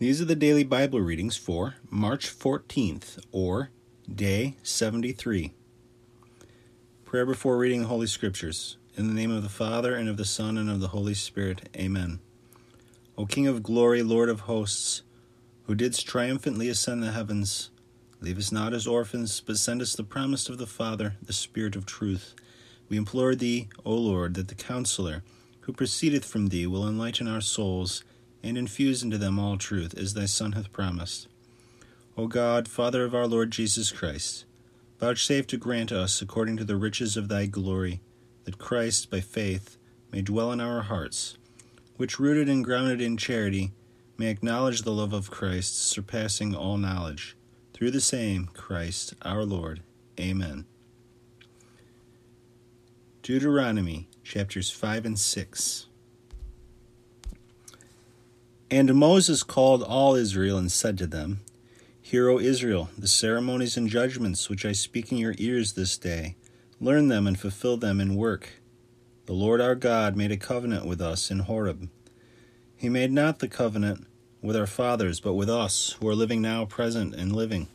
These are the daily Bible readings for March 14th, or Day 73. Prayer before reading Holy Scriptures. In the name of the Father, and of the Son, and of the Holy Spirit. Amen. O King of glory, Lord of hosts, who didst triumphantly ascend the heavens, leave us not as orphans, but send us the promise of the Father, the Spirit of truth. We implore thee, O Lord, that the Counselor, who proceedeth from thee, will enlighten our souls and infuse into them all truth, as thy Son hath promised. O God, Father of our Lord Jesus Christ, vouchsafe to grant us, according to the riches of thy glory, that Christ, by faith, may dwell in our hearts, which, rooted and grounded in charity, may acknowledge the love of Christ, surpassing all knowledge. Through the same Christ our Lord. Amen. Deuteronomy chapters 5 and 6. And Moses called all Israel and said to them, Hear, O Israel, the ceremonies and judgments which I speak in your ears this day. Learn them and fulfill them in work. The Lord our God made a covenant with us in Horeb. He made not the covenant with our fathers, but with us, who are living now, present, and living.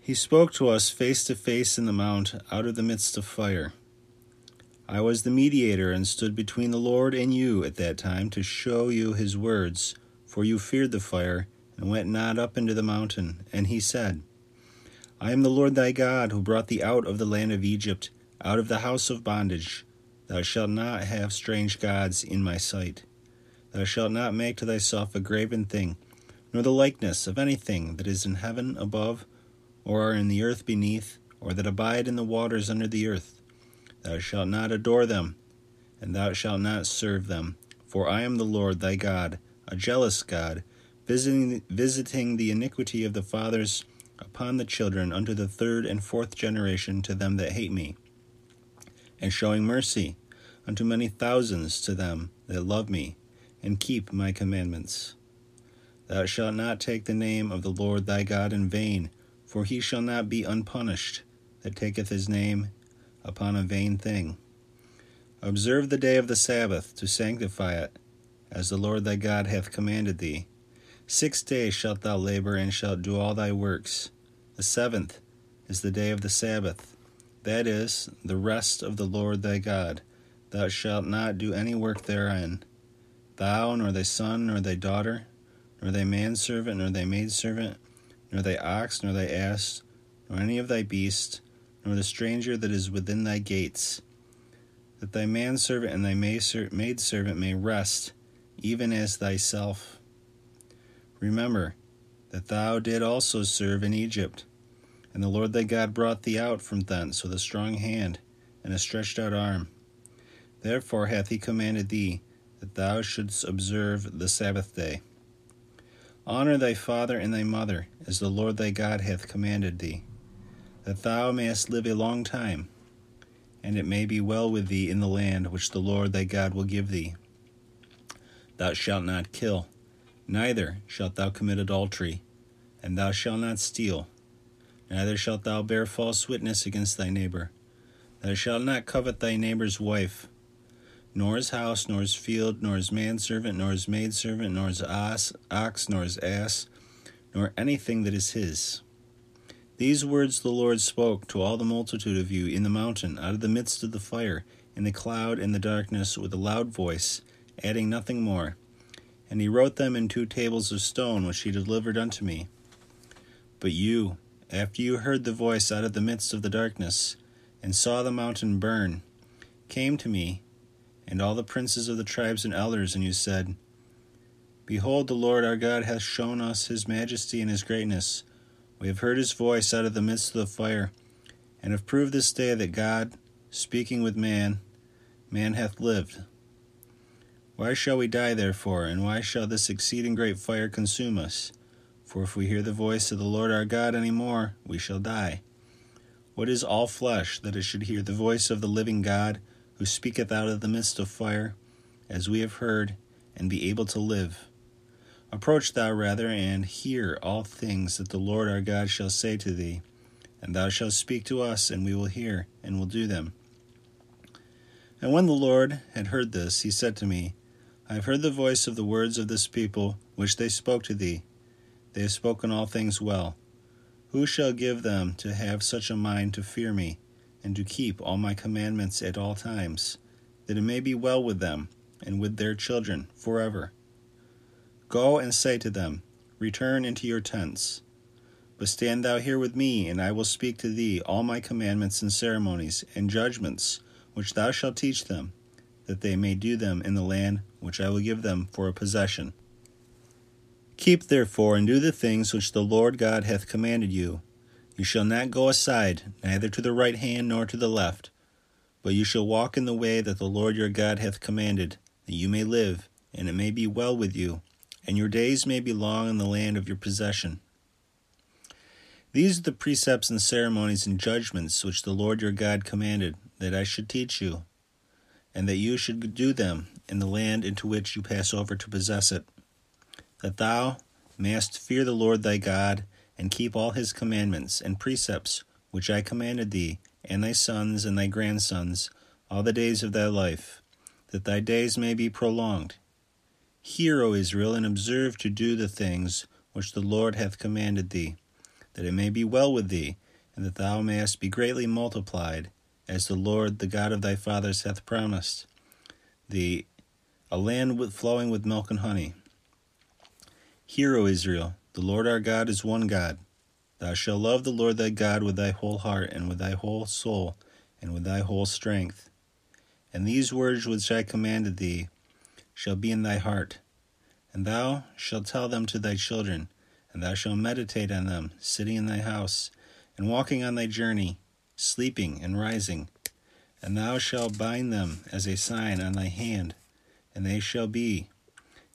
He spoke to us face to face in the mount, out of the midst of fire. I was the mediator and stood between the Lord and you at that time to show you his words, for you feared the fire and went not up into the mountain. And he said, I am the Lord thy God, who brought thee out of the land of Egypt, out of the house of bondage. Thou shalt not have strange gods in my sight. Thou shalt not make to thyself a graven thing, nor the likeness of anything that is in heaven above, or are in the earth beneath, or that abide in the waters under the earth. Uh, thou shalt not adore them, and thou shalt not serve them. For I am the Lord thy God, a jealous God, visiting, visiting the iniquity of the fathers upon the children unto the third and fourth generation to them that hate me, and showing mercy unto many thousands to them that love me, and keep my commandments. Thou shalt not take the name of the Lord thy God in vain, for he shall not be unpunished that taketh his name upon a vain thing. Observe the day of the Sabbath to sanctify it, as the Lord thy God hath commanded thee. Six days shalt thou labor and shalt do all thy works. The seventh is the day of the Sabbath, that is, the rest of the Lord thy God. Thou shalt not do any work therein, thou, nor thy son, nor thy daughter, nor thy manservant, nor thy maidservant, nor thy ox, nor thy ass, nor any of thy nor the stranger that is within thy gates, that thy manservant and thy maidservant may rest, even as thyself. Remember that thou did also serve in Egypt, and the Lord thy God brought thee out from thence with a strong hand and a stretched out arm. Therefore hath he commanded thee that thou shouldst observe the Sabbath day. Honor thy father and thy mother, as the Lord thy God hath commanded thee that thou mayest live a long time, and it may be well with thee in the land which the Lord thy God will give thee. Thou shalt not kill, neither shalt thou commit adultery, and thou shalt not steal, neither shalt thou bear false witness against thy neighbor. Thou shalt not covet thy neighbor's wife, nor his house, nor his field, nor his manservant, nor his maidservant, nor his ox, ox, nor his ass, nor anything that is his. These words the Lord spoke to all the multitude of you in the mountain, out of the midst of the fire, in the cloud and the darkness, with a loud voice, adding nothing more. And he wrote them in two tables of stone, which he delivered unto me. But you, after you heard the voice out of the midst of the darkness, and saw the mountain burn, came to me, and all the princes of the tribes and elders, and you said, Behold, the Lord our God hath shown us his majesty and his greatness we have heard his voice out of the midst of the fire, and have proved this day that God, speaking with man, man hath lived. Why shall we die, therefore, and why shall this exceeding great fire consume us? For if we hear the voice of the Lord our God any more, we shall die. What is all flesh that it should hear the voice of the living God, who speaketh out of the midst of fire, as we have heard, and be able to live? Approach thou rather, and hear all things that the Lord our God shall say to thee. And thou shalt speak to us, and we will hear, and will do them. And when the Lord had heard this, he said to me, I have heard the voice of the words of this people, which they spoke to thee. They have spoken all things well. Who shall give them to have such a mind to fear me, and to keep all my commandments at all times, that it may be well with them, and with their children forever? Go and say to them, Return into your tents. But stand thou here with me, and I will speak to thee all my commandments and ceremonies and judgments, which thou shalt teach them, that they may do them in the land which I will give them for a possession. Keep therefore and do the things which the Lord God hath commanded you. You shall not go aside, neither to the right hand nor to the left, but you shall walk in the way that the Lord your God hath commanded, that you may live, and it may be well with you, and your days may be long in the land of your possession. These are the precepts and ceremonies and judgments which the Lord your God commanded that I should teach you, and that you should do them in the land into which you pass over to possess it, that thou mayest fear the Lord thy God, and keep all his commandments and precepts which I commanded thee, and thy sons and thy grandsons, all the days of thy life, that thy days may be prolonged. Hear, O Israel, and observe to do the things which the Lord hath commanded thee that it may be well with thee, and that thou mayest be greatly multiplied, as the Lord, the God of thy fathers, hath promised thee, a land with, flowing with milk and honey. Hear, O Israel, the Lord our God is one God. Thou shalt love the Lord thy God with thy whole heart, and with thy whole soul, and with thy whole strength. And these words which I commanded thee shall be in thy heart, and thou shalt tell them to thy children and thou shalt meditate on them, sitting in thy house, and walking on thy journey, sleeping and rising. And thou shalt bind them as a sign on thy hand, and they shall be,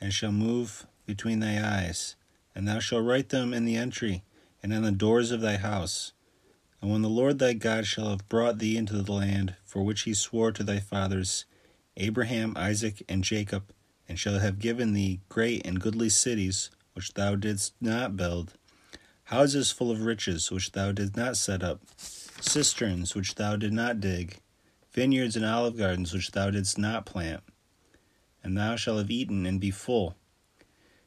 and shall move between thy eyes. And thou shalt write them in the entry, and on the doors of thy house. And when the Lord thy God shall have brought thee into the land for which he swore to thy fathers, Abraham, Isaac, and Jacob, and shall have given thee great and goodly cities, which thou didst not build, houses full of riches, which thou didst not set up, cisterns, which thou didst not dig, vineyards and olive gardens, which thou didst not plant. And thou shalt have eaten and be full.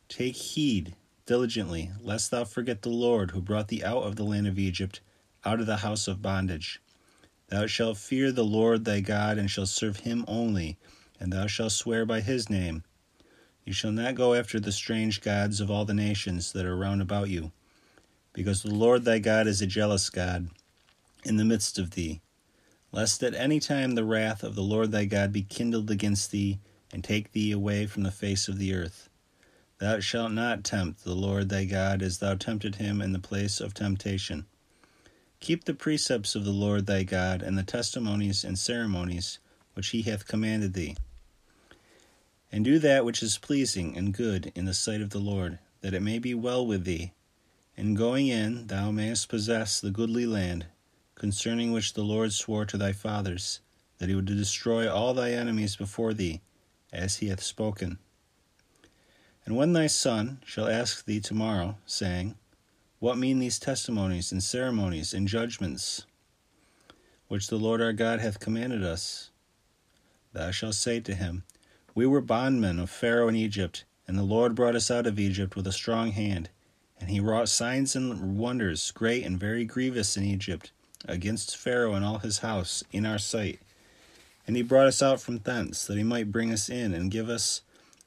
Take heed diligently, lest thou forget the Lord who brought thee out of the land of Egypt, out of the house of bondage. Thou shalt fear the Lord thy God, and shalt serve him only, and thou shalt swear by his name you shall not go after the strange gods of all the nations that are round about you, because the Lord thy God is a jealous God in the midst of thee, lest at any time the wrath of the Lord thy God be kindled against thee, and take thee away from the face of the earth. Thou shalt not tempt the Lord thy God as thou tempted him in the place of temptation. Keep the precepts of the Lord thy God, and the testimonies and ceremonies which he hath commanded thee and do that which is pleasing and good in the sight of the Lord, that it may be well with thee. And going in, thou mayest possess the goodly land, concerning which the Lord swore to thy fathers, that he would destroy all thy enemies before thee, as he hath spoken. And when thy son shall ask thee tomorrow, saying, What mean these testimonies and ceremonies and judgments which the Lord our God hath commanded us? Thou shalt say to him, we were bondmen of Pharaoh in Egypt, and the Lord brought us out of Egypt with a strong hand. And he wrought signs and wonders, great and very grievous in Egypt, against Pharaoh and all his house, in our sight. And he brought us out from thence, that he might bring us in and give us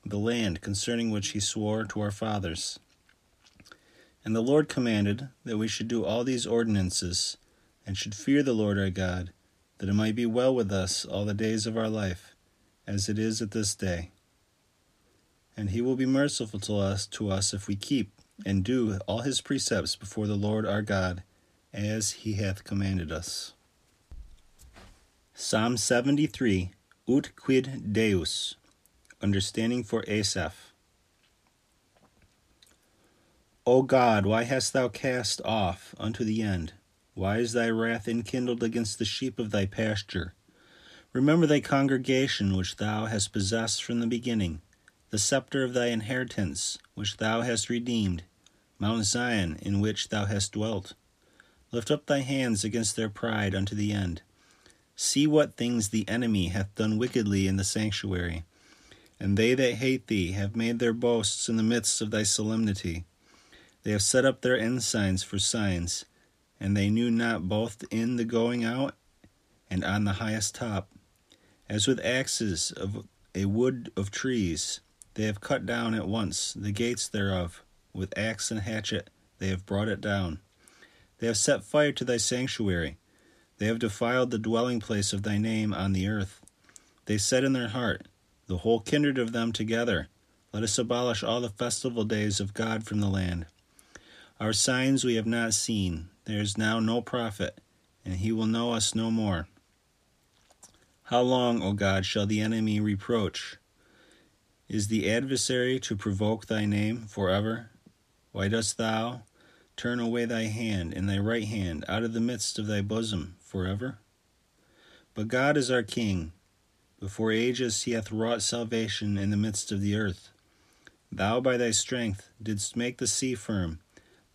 the land concerning which he swore to our fathers. And the Lord commanded that we should do all these ordinances, and should fear the Lord our God, that it might be well with us all the days of our life as it is at this day. And he will be merciful to us to us if we keep and do all his precepts before the Lord our God, as he hath commanded us. Psalm 73 Ut quid Deus Understanding for Asaph. O God, why hast thou cast off unto the end? Why is thy wrath enkindled against the sheep of thy pasture? Remember thy congregation which thou hast possessed from the beginning, the scepter of thy inheritance which thou hast redeemed, Mount Zion in which thou hast dwelt. Lift up thy hands against their pride unto the end. See what things the enemy hath done wickedly in the sanctuary. And they that hate thee have made their boasts in the midst of thy solemnity. They have set up their ensigns for signs, and they knew not both in the going out and on the highest top. As with axes of a wood of trees, they have cut down at once the gates thereof, with axe and hatchet they have brought it down. They have set fire to thy sanctuary. They have defiled the dwelling place of thy name on the earth. They said in their heart, The whole kindred of them together, let us abolish all the festival days of God from the land. Our signs we have not seen. There is now no prophet, and he will know us no more. How long, O God, shall the enemy reproach? Is the adversary to provoke thy name forever? Why dost thou turn away thy hand and thy right hand out of the midst of thy bosom forever? But God is our King. Before ages he hath wrought salvation in the midst of the earth. Thou by thy strength didst make the sea firm.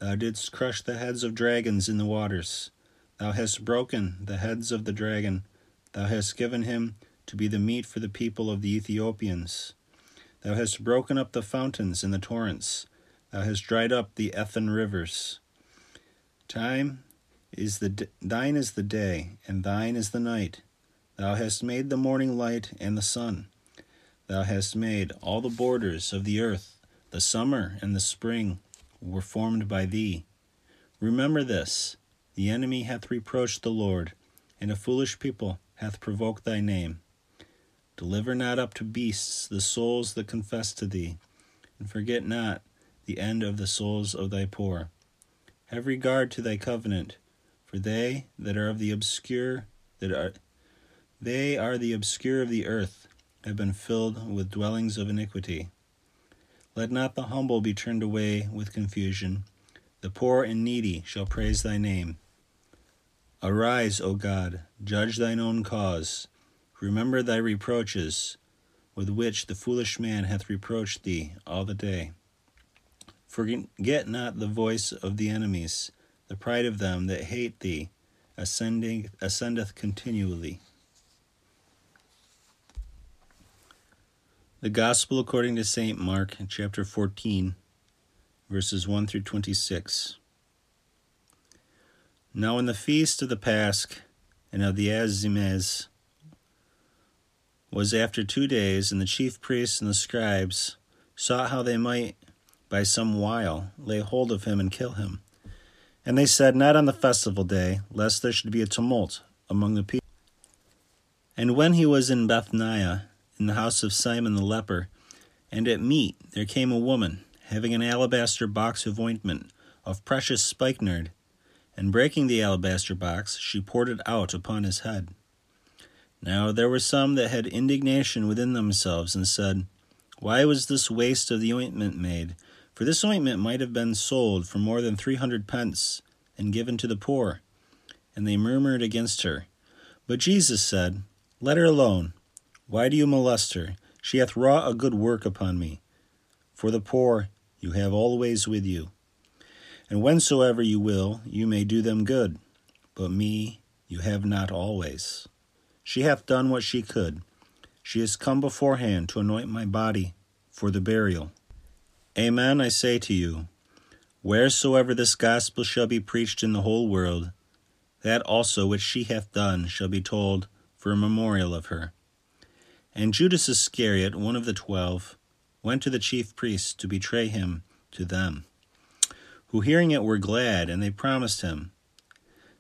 Thou didst crush the heads of dragons in the waters. Thou hast broken the heads of the dragon Thou hast given him to be the meat for the people of the Ethiopians. Thou hast broken up the fountains and the torrents. Thou hast dried up the Ethan rivers. Time is the thine is the day, and thine is the night. Thou hast made the morning light and the sun. Thou hast made all the borders of the earth. The summer and the spring were formed by thee. Remember this the enemy hath reproached the Lord, and a foolish people hath provoked thy name. Deliver not up to beasts the souls that confess to thee, and forget not the end of the souls of thy poor. Have regard to thy covenant, for they that are of the obscure that are they are the obscure of the earth, have been filled with dwellings of iniquity. Let not the humble be turned away with confusion. The poor and needy shall praise thy name. Arise, O God, judge thine own cause. Remember thy reproaches, with which the foolish man hath reproached thee all the day. Forget not the voice of the enemies, the pride of them that hate thee, ascending, ascendeth continually. The Gospel according to St. Mark, chapter 14, verses 1 through 26. Now, in the feast of the Pasch and of the Azimes was after two days, and the chief priests and the scribes sought how they might by some wile lay hold of him and kill him. And they said, Not on the festival day, lest there should be a tumult among the people. And when he was in Bethania, in the house of Simon the leper, and at meat there came a woman, having an alabaster box of ointment of precious spikenard and breaking the alabaster box, she poured it out upon his head. Now there were some that had indignation within themselves, and said, Why was this waste of the ointment made? For this ointment might have been sold for more than three hundred pence, and given to the poor. And they murmured against her. But Jesus said, Let her alone. Why do you molest her? She hath wrought a good work upon me. For the poor you have always with you and whensoever you will, you may do them good. But me you have not always. She hath done what she could. She is come beforehand to anoint my body for the burial. Amen, I say to you, wheresoever this gospel shall be preached in the whole world, that also which she hath done shall be told for a memorial of her. And Judas Iscariot, one of the twelve, went to the chief priests to betray him to them who hearing it were glad, and they promised him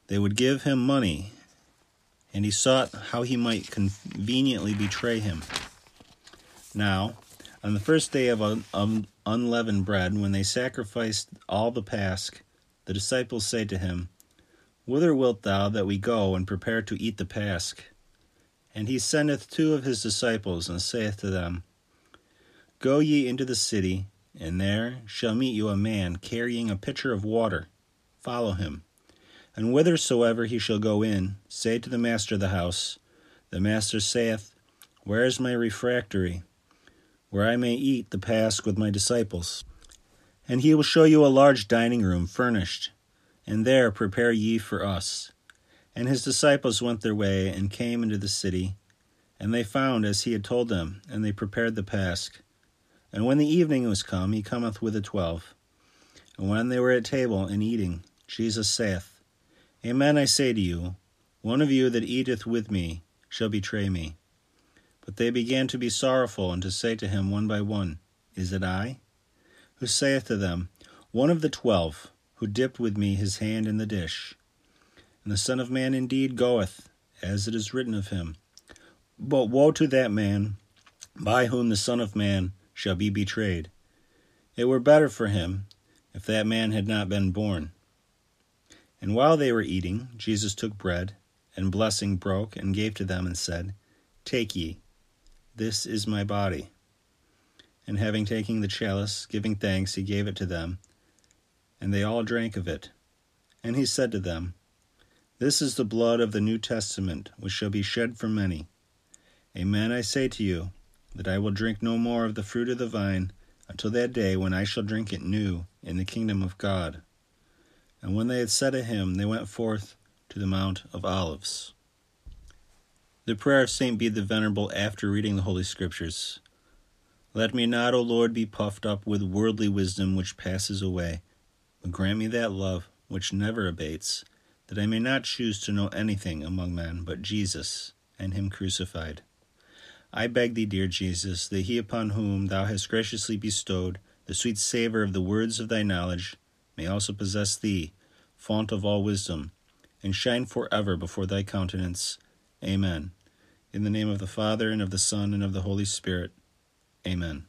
they would give him money, and he sought how he might conveniently betray him. Now, on the first day of un- unleavened bread, when they sacrificed all the Pasch, the disciples say to him, Whither wilt thou that we go and prepare to eat the Pasch? And he sendeth two of his disciples, and saith to them, Go ye into the city, and there shall meet you a man carrying a pitcher of water. Follow him. And whithersoever he shall go in, say to the master of the house, The master saith, Where is my refectory, where I may eat the Pasch with my disciples? And he will show you a large dining room furnished, and there prepare ye for us. And his disciples went their way and came into the city, And they found as he had told them, and they prepared the Pasch. And when the evening was come, he cometh with the twelve. And when they were at table and eating, Jesus saith, Amen I say to you, one of you that eateth with me shall betray me. But they began to be sorrowful, and to say to him one by one, Is it I? Who saith to them, One of the twelve, who dipped with me his hand in the dish. And the Son of Man indeed goeth, as it is written of him. But woe to that man by whom the Son of Man shall be betrayed. It were better for him if that man had not been born. And while they were eating, Jesus took bread, and blessing broke, and gave to them, and said, Take ye, this is my body. And having taken the chalice, giving thanks, he gave it to them, and they all drank of it. And he said to them, This is the blood of the New Testament, which shall be shed for many. Amen, I say to you, that I will drink no more of the fruit of the vine until that day when I shall drink it new in the kingdom of God. And when they had said a hymn, they went forth to the Mount of Olives. The prayer of St. Bede the Venerable after reading the Holy Scriptures. Let me not, O Lord, be puffed up with worldly wisdom which passes away, but grant me that love which never abates, that I may not choose to know anything among men but Jesus and Him crucified. I beg thee, dear Jesus, that he upon whom thou hast graciously bestowed the sweet savour of the words of thy knowledge may also possess thee, fount of all wisdom, and shine for ever before thy countenance. Amen. In the name of the Father, and of the Son, and of the Holy Spirit. Amen.